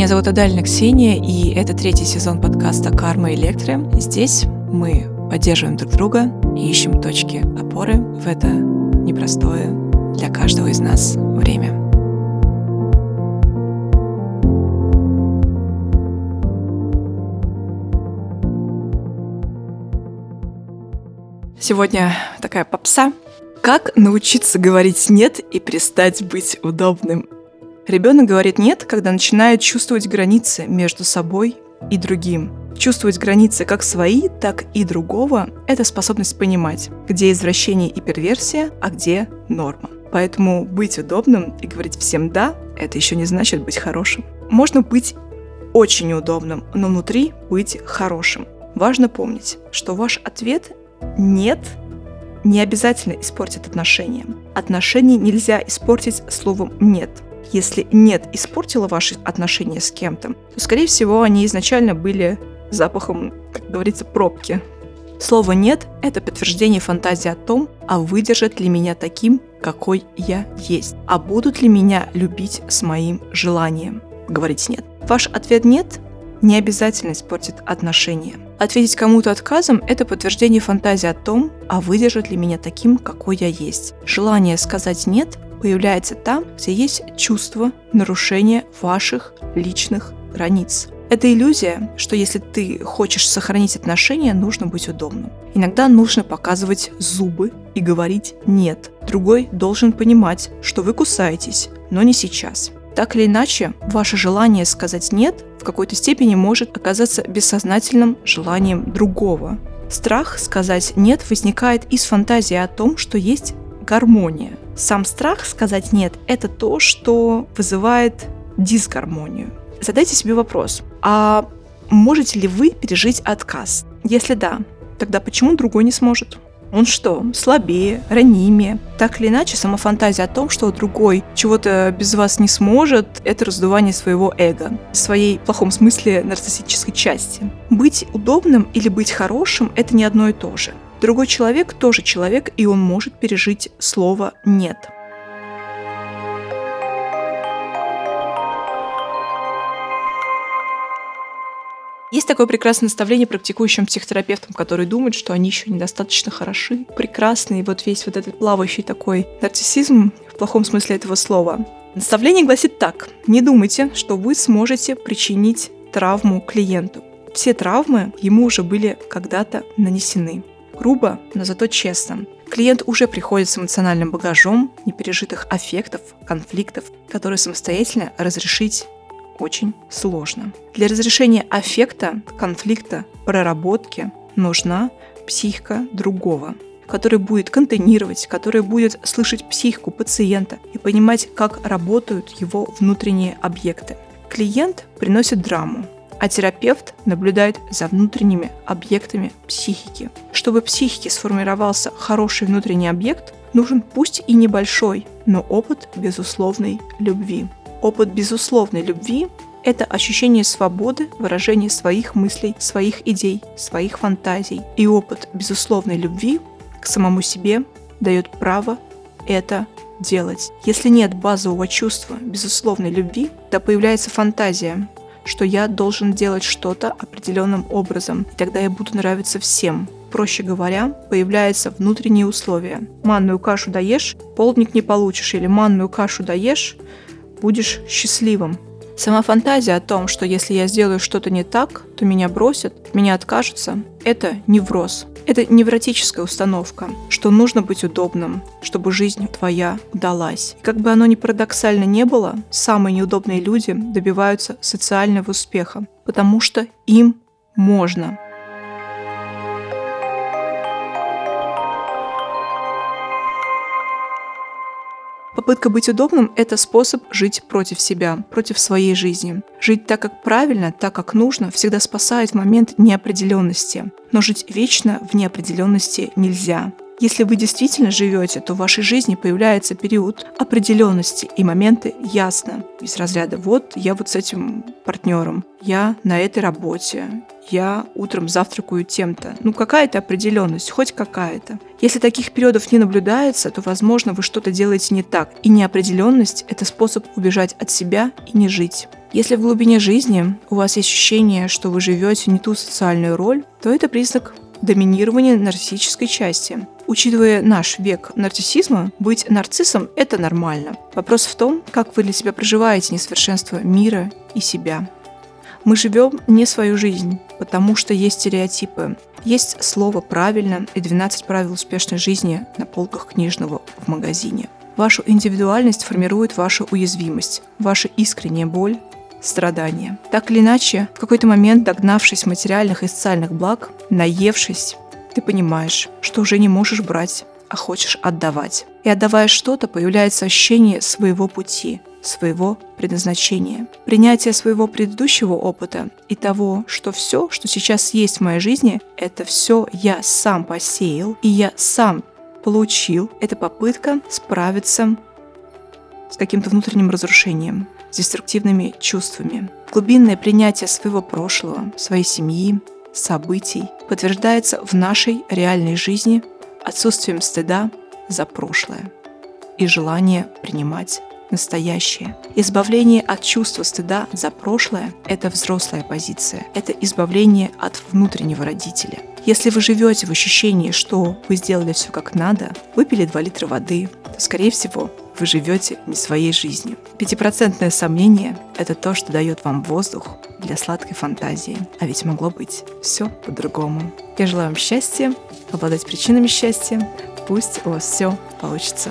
Меня зовут Адальна Ксения, и это третий сезон подкаста «Карма Электро». Здесь мы поддерживаем друг друга и ищем точки опоры в это непростое для каждого из нас время. Сегодня такая попса. Как научиться говорить «нет» и перестать быть удобным? Ребенок говорит «нет», когда начинает чувствовать границы между собой и другим. Чувствовать границы как свои, так и другого – это способность понимать, где извращение и перверсия, а где норма. Поэтому быть удобным и говорить всем «да» – это еще не значит быть хорошим. Можно быть очень удобным, но внутри быть хорошим. Важно помнить, что ваш ответ «нет» не обязательно испортит отношения. Отношения нельзя испортить словом «нет». Если «нет» испортило ваши отношения с кем-то, то, скорее всего, они изначально были запахом, как говорится, пробки. Слово «нет» — это подтверждение фантазии о том, а выдержат ли меня таким, какой я есть, а будут ли меня любить с моим желанием. Говорить «нет». Ваш ответ «нет» не обязательно испортит отношения. Ответить кому-то отказом – это подтверждение фантазии о том, а выдержит ли меня таким, какой я есть. Желание сказать «нет» появляется там, где есть чувство нарушения ваших личных границ. Это иллюзия, что если ты хочешь сохранить отношения, нужно быть удобным. Иногда нужно показывать зубы и говорить «нет». Другой должен понимать, что вы кусаетесь, но не сейчас. Так или иначе, ваше желание сказать «нет» в какой-то степени может оказаться бессознательным желанием другого. Страх сказать «нет» возникает из фантазии о том, что есть гармония. Сам страх сказать «нет» — это то, что вызывает дисгармонию. Задайте себе вопрос, а можете ли вы пережить отказ? Если да, тогда почему другой не сможет? Он что, слабее, ранимее? Так или иначе, сама фантазия о том, что другой чего-то без вас не сможет, это раздувание своего эго, своей, в плохом смысле, нарциссической части. Быть удобным или быть хорошим – это не одно и то же. Другой человек тоже человек, и он может пережить слово «нет». Есть такое прекрасное наставление практикующим психотерапевтам, которые думают, что они еще недостаточно хороши, прекрасны, и вот весь вот этот плавающий такой нарциссизм в плохом смысле этого слова. Наставление гласит так. Не думайте, что вы сможете причинить травму клиенту. Все травмы ему уже были когда-то нанесены. Грубо, но зато честно. Клиент уже приходит с эмоциональным багажом непережитых аффектов, конфликтов, которые самостоятельно разрешить очень сложно. Для разрешения аффекта, конфликта, проработки нужна психика другого, который будет контейнировать, который будет слышать психику пациента и понимать, как работают его внутренние объекты. Клиент приносит драму, а терапевт наблюдает за внутренними объектами психики. Чтобы в психике сформировался хороший внутренний объект, нужен пусть и небольшой, но опыт безусловной любви. Опыт безусловной любви – это ощущение свободы, выражение своих мыслей, своих идей, своих фантазий. И опыт безусловной любви к самому себе дает право это делать. Если нет базового чувства безусловной любви, то появляется фантазия, что я должен делать что-то определенным образом, и тогда я буду нравиться всем. Проще говоря, появляются внутренние условия. Манную кашу даешь, полдник не получишь, или манную кашу даешь, будешь счастливым. Сама фантазия о том, что если я сделаю что-то не так, то меня бросят, меня откажутся, это невроз. Это невротическая установка, что нужно быть удобным, чтобы жизнь твоя удалась. И как бы оно ни парадоксально не было, самые неудобные люди добиваются социального успеха, потому что им можно. Попытка быть удобным – это способ жить против себя, против своей жизни. Жить так, как правильно, так, как нужно, всегда спасает момент неопределенности. Но жить вечно в неопределенности нельзя. Если вы действительно живете, то в вашей жизни появляется период определенности и моменты ясно. Из разряда «вот я вот с этим партнером, я на этой работе, я утром завтракаю тем-то». Ну, какая-то определенность, хоть какая-то. Если таких периодов не наблюдается, то, возможно, вы что-то делаете не так. И неопределенность – это способ убежать от себя и не жить. Если в глубине жизни у вас есть ощущение, что вы живете не ту социальную роль, то это признак доминирования нарциссической части. Учитывая наш век нарциссизма, быть нарциссом – это нормально. Вопрос в том, как вы для себя проживаете несовершенство мира и себя. Мы живем не свою жизнь, потому что есть стереотипы. Есть слово «правильно» и 12 правил успешной жизни на полках книжного в магазине. Вашу индивидуальность формирует ваша уязвимость, ваша искренняя боль, страдания. Так или иначе, в какой-то момент, догнавшись материальных и социальных благ, наевшись, ты понимаешь, что уже не можешь брать, а хочешь отдавать. И отдавая что-то, появляется ощущение своего пути, своего предназначения. Принятие своего предыдущего опыта и того, что все, что сейчас есть в моей жизни, это все я сам посеял, и я сам получил. Это попытка справиться с каким-то внутренним разрушением с деструктивными чувствами. Глубинное принятие своего прошлого, своей семьи, событий подтверждается в нашей реальной жизни отсутствием стыда за прошлое и желание принимать настоящее. Избавление от чувства стыда за прошлое – это взрослая позиция. Это избавление от внутреннего родителя. Если вы живете в ощущении, что вы сделали все как надо, выпили 2 литра воды, то, скорее всего, вы живете не своей жизнью. Пятипроцентное сомнение – это то, что дает вам воздух для сладкой фантазии. А ведь могло быть все по-другому. Я желаю вам счастья, обладать причинами счастья. Пусть у вас все получится.